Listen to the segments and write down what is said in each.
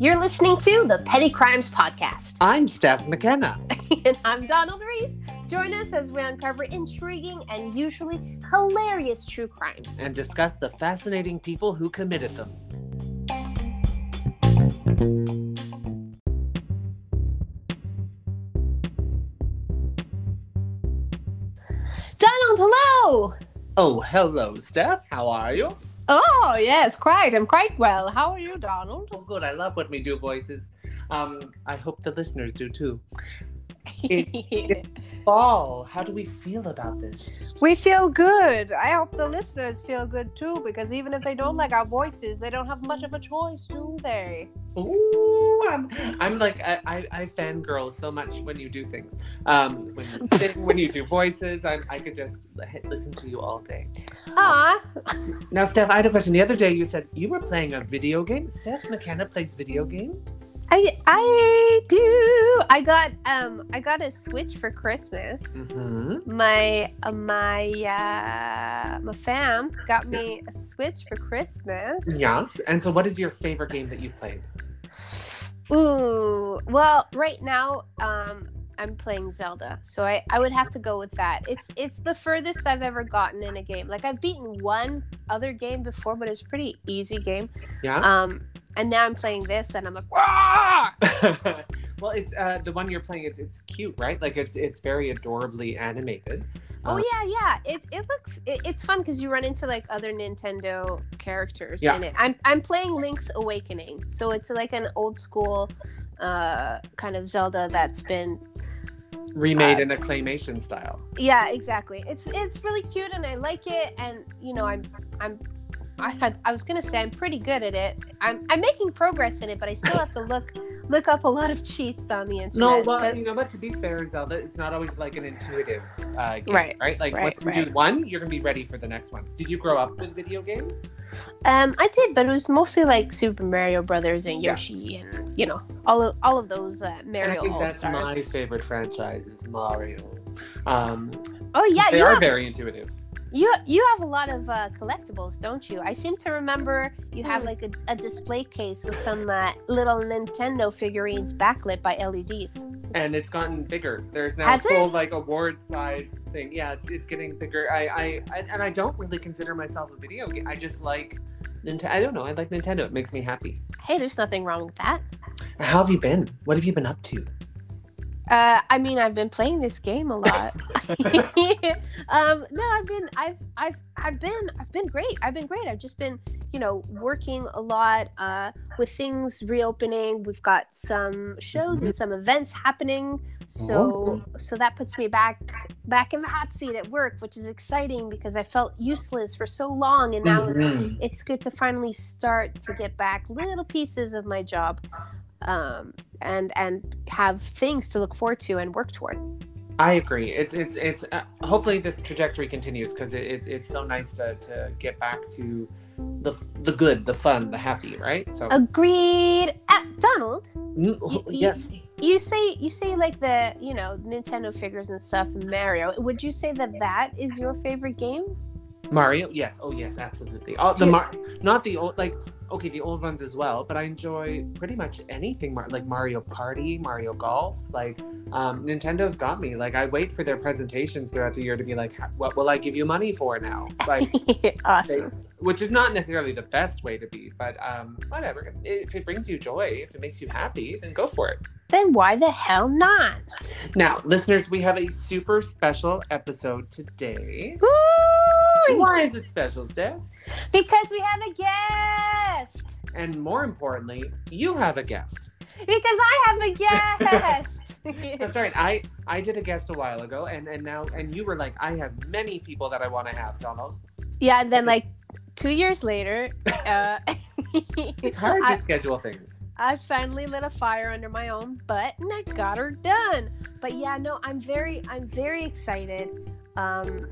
You're listening to the Petty Crimes Podcast. I'm Steph McKenna. and I'm Donald Reese. Join us as we uncover intriguing and usually hilarious true crimes. And discuss the fascinating people who committed them. Donald, hello! Oh, hello, Steph. How are you? Oh, yes, quite. I'm quite well. How are you, Donald? Oh, good. I love when we do voices. Um, I hope the listeners do too. Fall. How do we feel about this? We feel good. I hope the listeners feel good too, because even if they don't like our voices, they don't have much of a choice, do they? Ooh, I'm, I'm like I, I, I fangirl so much when you do things. Um, when you sing, when you do voices, I'm, I could just listen to you all day. Ah, Now, Steph, I had a question. The other day, you said you were playing a video game. Steph McKenna plays video games. I I do. I got um I got a Switch for Christmas. Mm-hmm. My uh, my uh my fam got me a Switch for Christmas. Yes. And so, what is your favorite game that you've played? Ooh, well, right now, um, I'm playing Zelda, so I, I would have to go with that. It's it's the furthest I've ever gotten in a game. Like I've beaten one other game before, but it's a pretty easy game. Yeah. Um, and now I'm playing this, and I'm like, well, it's uh, the one you're playing. It's it's cute, right? Like it's it's very adorably animated. oh Uh, yeah, yeah. It it looks it, it's fun because you run into like other Nintendo characters Yeah. in it. I'm I'm playing Link's Awakening, so it's like an old school, uh, kind of Zelda that's been remade uh, in a claymation style. yeah exactly it's it's really cute and i like it and you know i'm i'm i had i was gonna say i'm pretty good at it i'm i'm making progress in it but i still have to look look up a lot of cheats on the internet No, well, but- you know, but to be fair, Zelda, it's not always like an intuitive uh, game, Right, right? Like right, once you do one, you're gonna be ready for the next ones. Did you grow up with video games? um i did but it was mostly like super mario brothers and Yeah. yoshi and you know all of all of those uh, And mario I think that's All-Stars. my favorite franchise is Mario. Um, oh yeah they you are have, very intuitive. You you have a lot of uh, collectibles don't you i seem to remember you have Mm. like a, a display case with some uh, little nintendo figurines backlit by leds and it's gotten bigger. There's now Has a full like award size thing. Yeah, it's, it's getting bigger. I, I I and I don't really consider myself a video game. I just like Nintendo. I don't know. I like Nintendo. It makes me happy. hey there's nothing wrong with that How have you been? What have you been up to? Uh, I mean, I've been playing this game a lot. um, no, I've been, I've, I've, I've been, I've been great. I've been great. I've just been, you know, working a lot uh, with things reopening. We've got some shows and some events happening, so so that puts me back back in the hot seat at work, which is exciting because I felt useless for so long, and now it's Mhm. it's good to finally start to get back little pieces of my job um, and and have things to look forward to and work toward I agree. It's it's it's. Uh, hopefully this trajectory continues because it, it's it's so nice to to get back to the the good, the fun, the happy, right? So agreed uh, donald Mm, y- y- yes. you say you say like the you know nintendo figures and stuff mario would you say that that is your favorite game Mario, yes. Oh, yes, absolutely. Oh, the Mar- not the old like okay, the old ones as well, but I enjoy pretty much anything like Mario Party, Mario Golf. Like um, Nintendo's got me. Like I wait for their presentations throughout the year to be like, what will I give you money for now? Like, awesome which is not necessarily the best way to be, but um, whatever. If it brings you joy, if it makes you happy, then go for it. then why the hell not Now, listeners, we have a super special episode today. Woo! Why is it special, Steph? because we have a guest And more importantly, you have a guest. because i have a guest That's right. I I did a guest a while ago, and and now and you were like, I have many people that I want to have, Donald. Yeah, and then like two years later, uh, It's hard to I, schedule things. I finally lit a fire under my own butt and I got her done. But yeah, no, I'm very, I'm very excited. Um,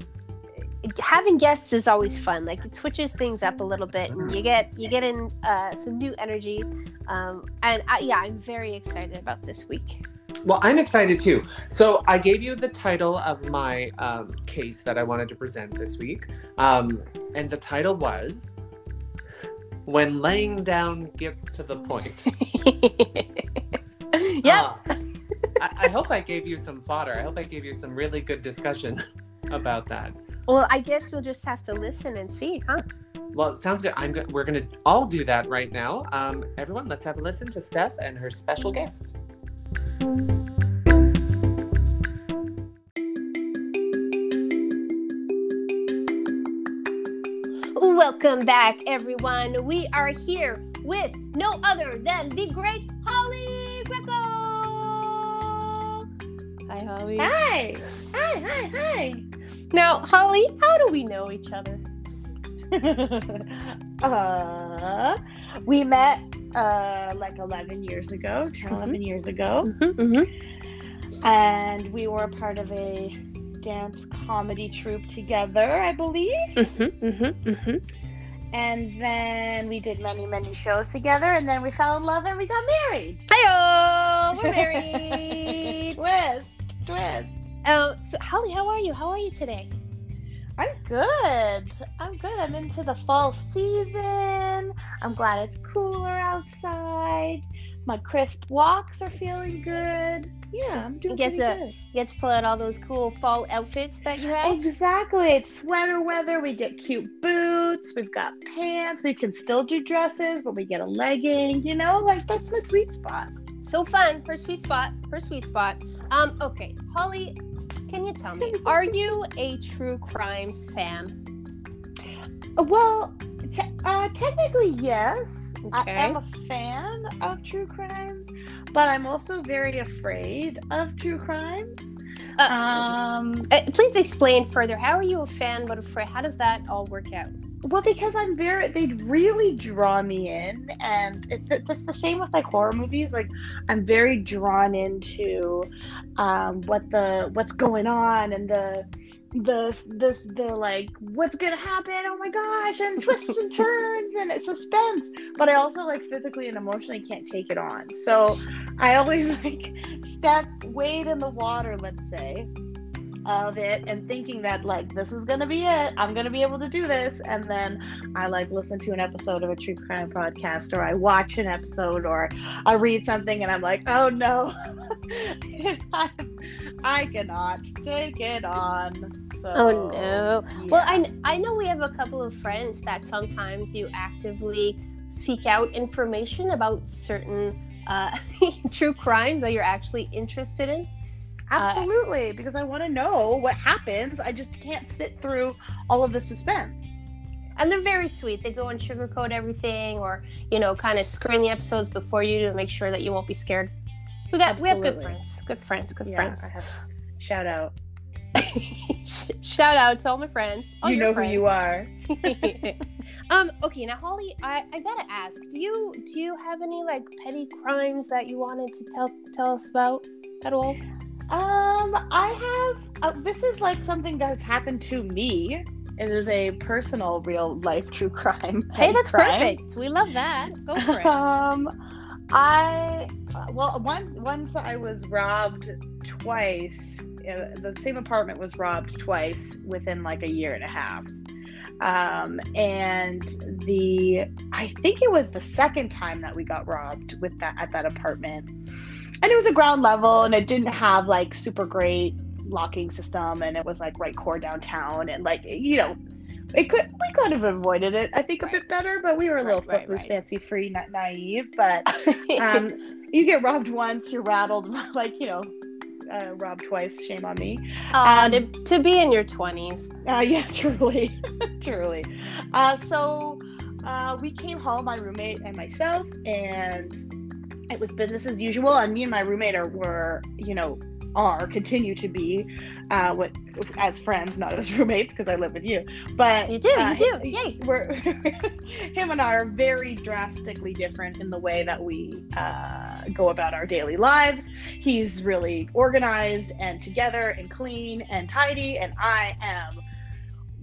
having guests is always fun. Like it switches things up a little bit, and you get you get in uh, some new energy. Um, and I, yeah, I'm very excited about this week. Well, I'm excited too. So I gave you the title of my um, case that I wanted to present this week, um, and the title was when laying down gets to the point. yep. Ah, I, I hope I gave you some fodder. I hope I gave you some really good discussion about that. Well, I guess you'll just have to listen and see, huh? Well, it sounds good. I'm go- we're gonna all do that right now. Um, everyone, let's have a listen to Steph and her special guest. Welcome back, everyone. We are here with no other than the great Holly Greco. Hi, Holly. Hi. Hi, hi, hi. Now, Holly, how do we know each other? uh, we met uh, like 11 years ago, 10, 11 years ago, Mm-hmm, and we were a part of a dance comedy troupe together, I believe. mm-hmm, mm-hmm, mm-hmm. And then we did many, many shows together, and then we fell in love and we got married. Hi, we're married. Twist, twist. Um, so, Holly, how are you? How are you today? I'm good. I'm good. I'm into the fall season. I'm glad it's cooler outside. My crisp walks are feeling good. Yeah, I'm doing get to- You get to pull out all those cool fall outfits that you have. Exactly. It's sweater weather. We get cute boots. We've got pants. We can still do dresses, but we get a legging. You know, like that's my sweet spot. So fun. Her sweet spot. Her sweet spot. Um, okay, Holly, can you tell me, are you a true crimes fan? Well, te- uh, technically, yes. I am a fan of true crimes, but I'm also very afraid of true crimes. Uh, Um, uh, please explain further. How are you a fan but afraid? How does that all work out? Well, because I'm very, they'd really draw me in, and it's, it's the same with like horror movies. Like, I'm very drawn into um, what the what's going on and the the this the like what's gonna happen oh my gosh and twists and turns and it's suspense but i also like physically and emotionally can't take it on so i always like step wade in the water let's say of it and thinking that like this is gonna be it i'm gonna be able to do this and then i like listen to an episode of a true crime podcast or i watch an episode or i read something and i'm like oh no I, I cannot take it on so Oh no. Well. I, I know we have a couple of friends that sometimes you actively seek out information about certain uh, true crimes that you're actually interested in. Absolutely, because I want to know what happens. I just can't sit through all of the suspense. And they're very sweet. They go and sugarcoat everything or, you know, kind of screen the episodes before you to make sure that you won't be scared. We got we have good friends. Good friends, good Yeah, friends. I have- Shout out. Shout out to all my friends. All you know who you are. um okay now holly I, I gotta ask do you do you have any like petty crimes that you wanted to tell tell us about at all Um, I have. Uh, this is like something that's happened to me. It is a personal, real life true crime. hey that's crime. perfect we love that go for it um, I well, one once I was robbed twice. Uh, the same apartment was robbed twice within like a year and a half. Um, and the I think it was the second time that we got robbed with that at that apartment, and it was a ground level, and it didn't have like super great locking system, and it was like right core downtown, and like you know. It could we could have avoided it, I think, a bit better, but we were a little Right, right, footloose, right. fancy free, not naive. But um, you get robbed once, you're rattled, like you know, uh, robbed twice. Shame on me. Aw, um, to, to be in your 20s Uh, yeah, truly, truly. Uh, so uh, we came home, my roommate and myself, and it was business as usual. And me and my roommate are were, you know, are continue to be, uh, what as friends, not as roommates, because I live with you. But You do, you uh, do. he- Yay. We're him and I are very drastically different in the way that we uh, go about our daily lives. He's really organized and together and clean and tidy, and I am,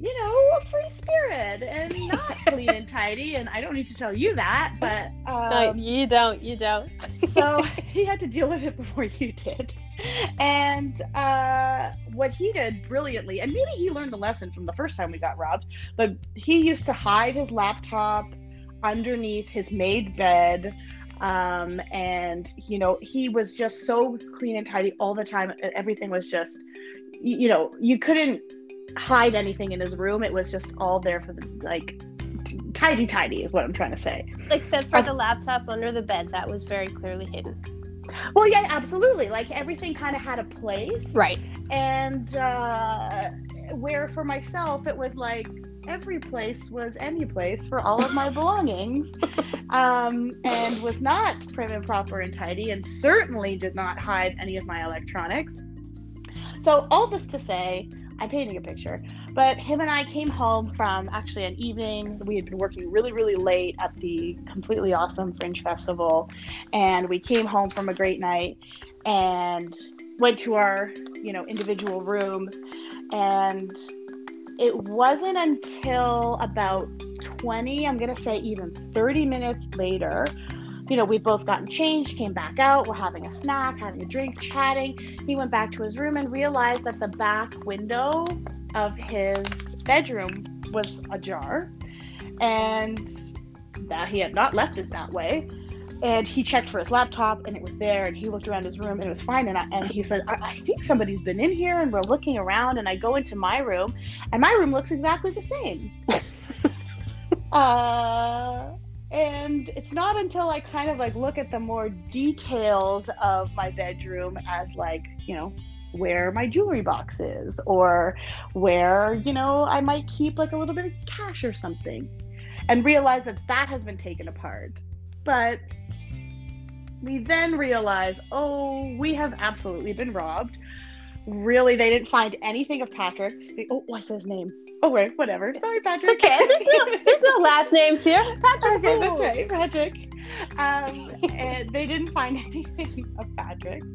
you know, a free spirit and not clean and tidy. And I don't need to tell you that, but No, um, you don't you don't so he had to deal with it before you did. And uh, what he did brilliantly, and maybe he learned the lesson from the first time we got robbed, but he used to hide his laptop underneath his made bed. Um, and you know, he was just so clean and tidy all the time. Everything was just, you know, you couldn't hide anything in his room. It was just all there for the like tidy, tidy is what I'm trying to say. Except for Uh, the laptop under the bed, that was very clearly hidden. Well, yeah, absolutely. Like everything kind of had a place. Right. and uh, where for myself it was like every place was any place for all of my belongings um, and was not prim and proper and tidy and certainly did not hide any of my electronics so all this to say i'm painting a picture. But him and i came home from actually an evening. We had been working really really late at the completely awesome fringe festival. And we came home from a great night and went to our you know individual rooms. And it wasn't until about 20 i'm going to say even 30 minutes later you know we've both gotten changed came back out we're having a snack having a drink chatting. He went back to his room and realized that the back window of his bedroom was ajar and that he had not left it that way. And he checked for his laptop and it was there and he looked around his room and it was fine. And, I, and he said I, I think somebody's been in here and we're looking around and i go into my room and my room looks exactly the same. Uh, and it's not until i kind of like look at the more details of my bedroom as like you know where my jewelry box is or where you know i might keep like a little bit of cash or something and realize that that has been taken apart but we then realize, oh, we have absolutely been robbed. Really, they didn't find anything of Patrick's. Oh, what's his name? Oh, wait, whatever. Sorry, Patrick. It's okay. There's no, there's no last names here. Patrick. Okay, that's right, Patrick. Um, and they didn't find anything of Patrick's.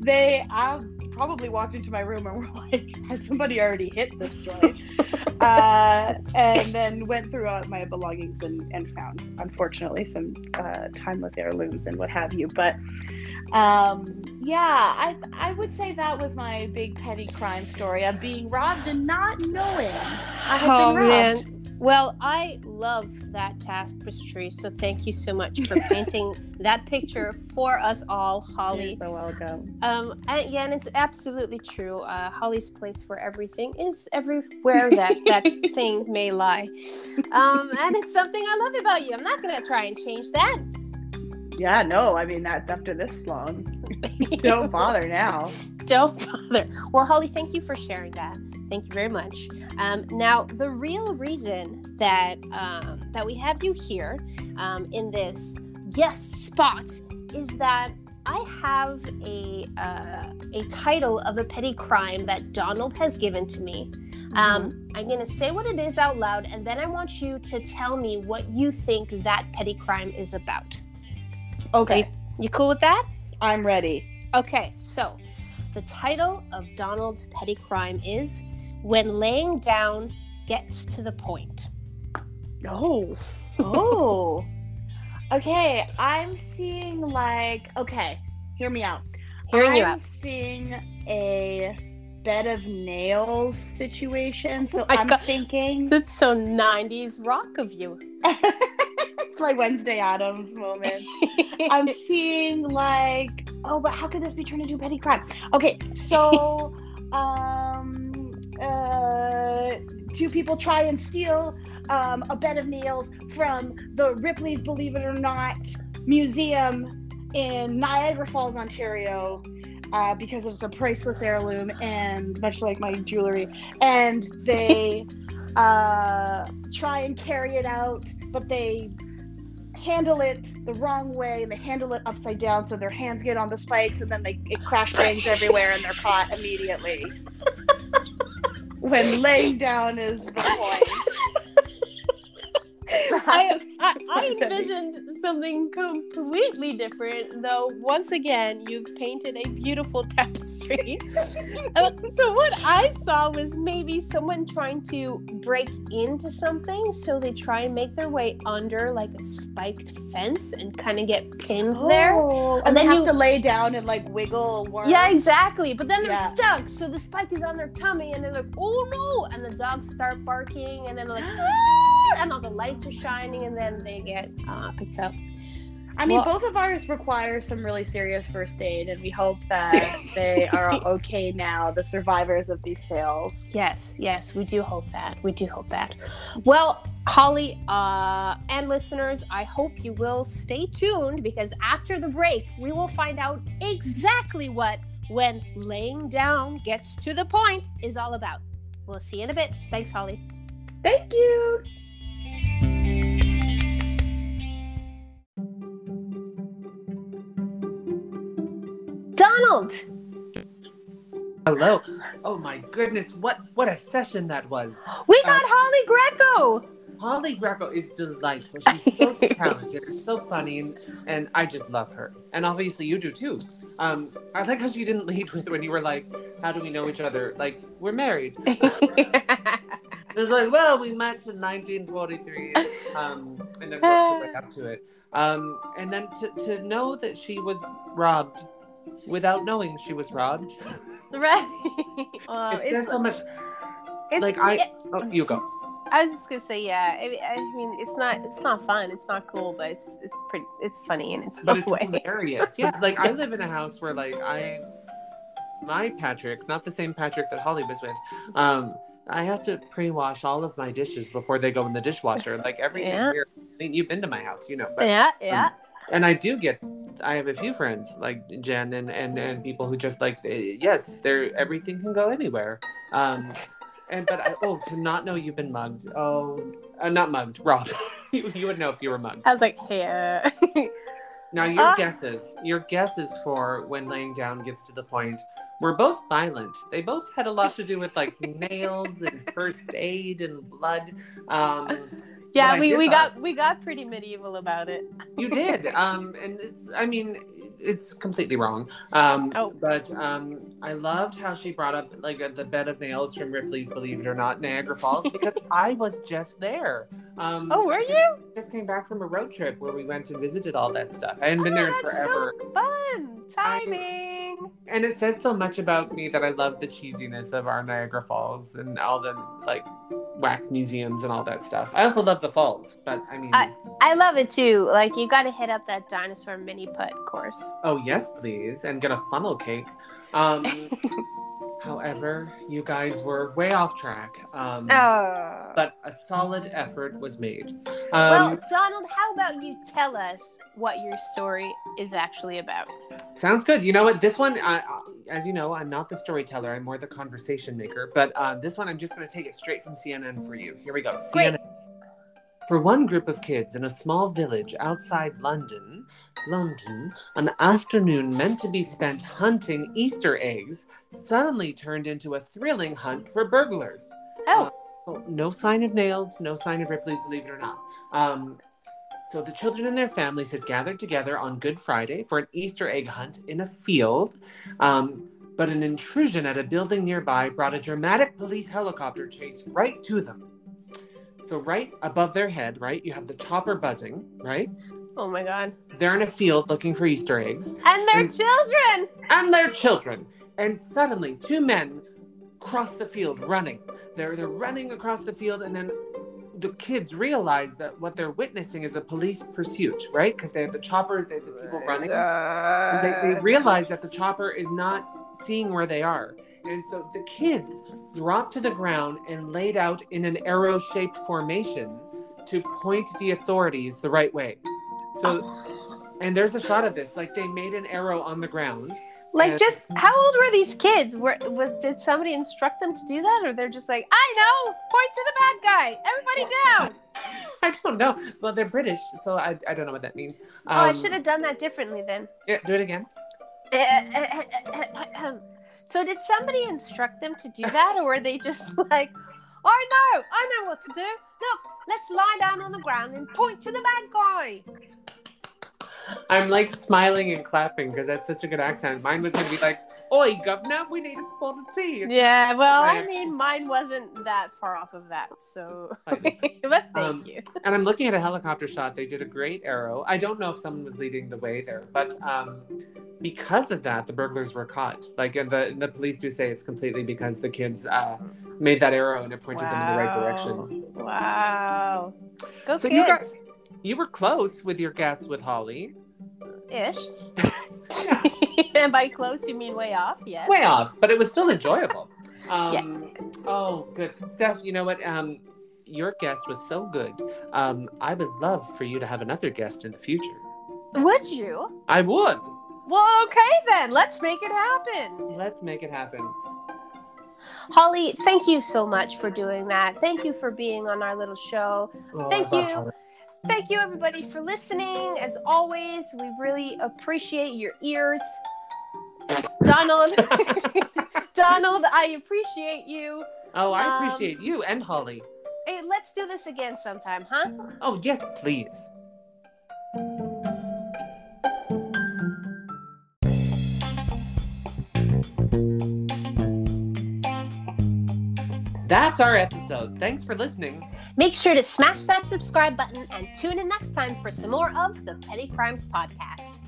They um, probably walked into my room and were like, "Has somebody already hit this joint?" uh, and then went through all my belongings and, and found, unfortunately, some uh, timeless heirlooms and what have you. But um, yeah, I I would say that was my big petty crime story of being robbed and not knowing I had Oh been robbed. man. Well, I love that tapestry, so thank you so much for painting that picture for us all, Holly. You're so welcome. Um, and, yeah, and it's absolutely true. Uh, Holly's place for everything is everywhere that that thing may lie, um, and it's something I love about you. I'm not gonna try and change that. Yeah, no, I mean that after this long, don't bother now. Don't bother. Well, Holly, thank you for sharing that. Thank you very much. Um, now, the real reason that um, that we have you here um, in this guest spot is that I have a uh, a title of a petty crime that Donald has given to me. Um, I'm going to say what it is out loud, and then I want you to tell me what you think that petty crime is about. Okay, You cool with that? I'm ready. Okay, so the title of Donald's petty crime is When Laying Down Gets to the Point. Oh, oh. okay, I'm seeing like okay. Hear me out. Hearing I'm you out. seeing a bed of nails situation. So Oh I'm God. thinking That's so 90s rock of you. it's my Wednesday Addams moment. I'm seeing like, oh, but how could this be turned into petty crime? Okay, so um, uh, two people try and steal um, a bed of nails from the Ripley's Believe It or Not museum in Niagara Falls, Ontario. Uh, because it's a priceless heirloom and much like my jewelry. And they uh, try and carry it out but they handle it the wrong way. And they handle it upside down so their hands get on the spikes and then they it crash bangs everywhere and they're caught immediately. When laying down is the point I, I, I envisioned something completely different, though. Once again, you've painted a beautiful tapestry. Uh, so, what I saw was maybe someone trying to break into something, so they try and make their way under like a spiked fence and kind of get pinned there. Oh, and, And they have you- to lay down and like wiggle. Yeah, exactly. But then they're Yeah. stuck, so the spike is on their tummy, and they're like, "Oh no!" And the dogs start barking, and then they're like, "Ah!" and all the lights are shining, and then they get uh, picked up. I mean, Well- both of ours require some really serious first aid, and we hope that they are okay now, the survivors of these tales. Yes, yes, we do hope that. We do hope that. Well, Holly uh, and listeners, I hope you will stay tuned because after the break, we will find out exactly what when laying down gets to the point is all about. We'll see you in a bit. Thanks, Holly. Thank you. Donald! Hello. Oh my goodness, what what a session that was. We got Holly Greco! Holly Greco is delightful. She's so talented, so funny, and, and I just love her. And obviously you do too. Um, I like how she didn't lead with when you were like, "How do we know each other?" Like we're married. It was like, well, we met in 1943, um, and then worked our way up to it. Um, and then to, to know that she was robbed without knowing she was robbed. right. Um, it says it's, so much. it's like I, oh, you go. I was just gonna say, yeah. I mean, I mean, it's not, it's not fun. It's not cool, but it's, it's pretty, it's funny and its But it's way. hilarious. Yeah, like I live in a house where like I, my Patrick, not the same Patrick that Holly was with. Um, I have to pre-wash all of my dishes before they go in the dishwasher. Like every Yeah. here. I mean, you've been to my house, you know. But Yeah, yeah. and I do get I have a few friends like Jen and and, and people who just like they- yes, there everything can go anywhere. Um and but I, oh to not know you've been mugged. Oh, uh, not mugged, robbed. you, you would know if you were mugged. I was like, hey, uh, Now your Uh. guesses, your guesses for when laying down gets to the point were both violent. They both had a lot to do with like nails and first aid and blood. Um yeah, we, we got, we got pretty medieval about it. You did, um, and it's. I mean, it's completely wrong. Um, Oh. But um, I loved how she brought up like the bed of nails from Ripley's Believe It or Not Niagara Falls because I was just there. Um, Oh, were you? Just came back from a road trip where we went and visited all that stuff. I hadn't been Oh, there in that's forever, So fun timing. and it says so much about me that I love the cheesiness of our Niagara Falls and all the like wax museums and all that stuff. I also love the falls, but I mean, I- I love it too. Like you got to hit up that dinosaur mini putt course. Oh yes, please, and get a funnel cake. Um, however, you guys were way off track. Um, Oh. but a solid effort was made. well, Um, Donald, how about you tell us what your story is actually about? sounds good. You know what? This one, I- as you know, I'm not the storyteller. I'm more the conversation maker. But uh, this one, I'm just going to take it straight from CNN for you. Here we go. Great. CNN. For one group of kids in a small village outside London, London, an afternoon meant to be spent hunting Easter eggs suddenly turned into a thrilling hunt for burglars. Oh. So no sign of nails, no sign of Ripley's, believe it or not. Um, so the children and their families had gathered together on Good Friday for an Easter egg hunt in a field. Um, but an intrusion at a building nearby brought a dramatic police helicopter chase right to them. So, right above their head, right, you have the chopper buzzing, right? Oh my god. They're in a field looking for Easter eggs And their And- children. and their children. And suddenly, two men cross the field running. They're they're running across the field, and then the kids realize that what they're witnessing is a police pursuit, right? Because they have the choppers, they have the people running. And they, they uh. realize that the chopper is not seeing where they are. And so the kids dropped to the ground and laid out in an arrow shaped formation to point the authorities the right way. So, oh. and there's a shot of this. Like they made an arrow on the ground. Like, just how old were these kids? Were was, did somebody instruct them to do that, or they're just like, I know, point to the bad guy, everybody down. I don't know. Well, they're British, so I, I don't know what that means. oh, I Um, should have done that differently then. Yeah, do it again. so did somebody instruct them to do that, or were they just like, I know, I know what to do. Look, let's lie down on the ground and point to the bad guy. I'm like smiling and clapping because that's such a good accent. Mine was going to be like, Oi, governor, we need a spot of tea. Yeah, well, I mean, mine wasn't that far off of that, so. But thank Um, you. And I'm looking at a helicopter shot. They did a great arrow. I don't know if someone was leading the way there, but um, because of that, the burglars were caught. Like and the the police do say it's completely because the kids uh, made that arrow and it pointed them in the right direction. Wow. Those So kids. you got you were close with your guess with Holly. ish. and by close, you mean way off? Yeah. Way off, but it was still enjoyable. Um, Oh, good, Steph. You know what? Um, your guest was so good. Um, I would love for you to have another guest in the future. Would you? I would. Well, okay then. Let's make it happen. Let's make it happen. Holly, thank you so much for doing that. Thank you for being on our little show. Oh, Thank you. Holly. Thank you, everybody, for listening. As always, we really appreciate your ears. Donald, Donald, I appreciate you. Oh, I Um, appreciate you and Holly. Hey, let's do this again sometime, huh? Oh, yes, please. That's our episode. Thanks for listening. Make sure to smash that subscribe button and tune in next time for some more of the Petty Crimes Podcast.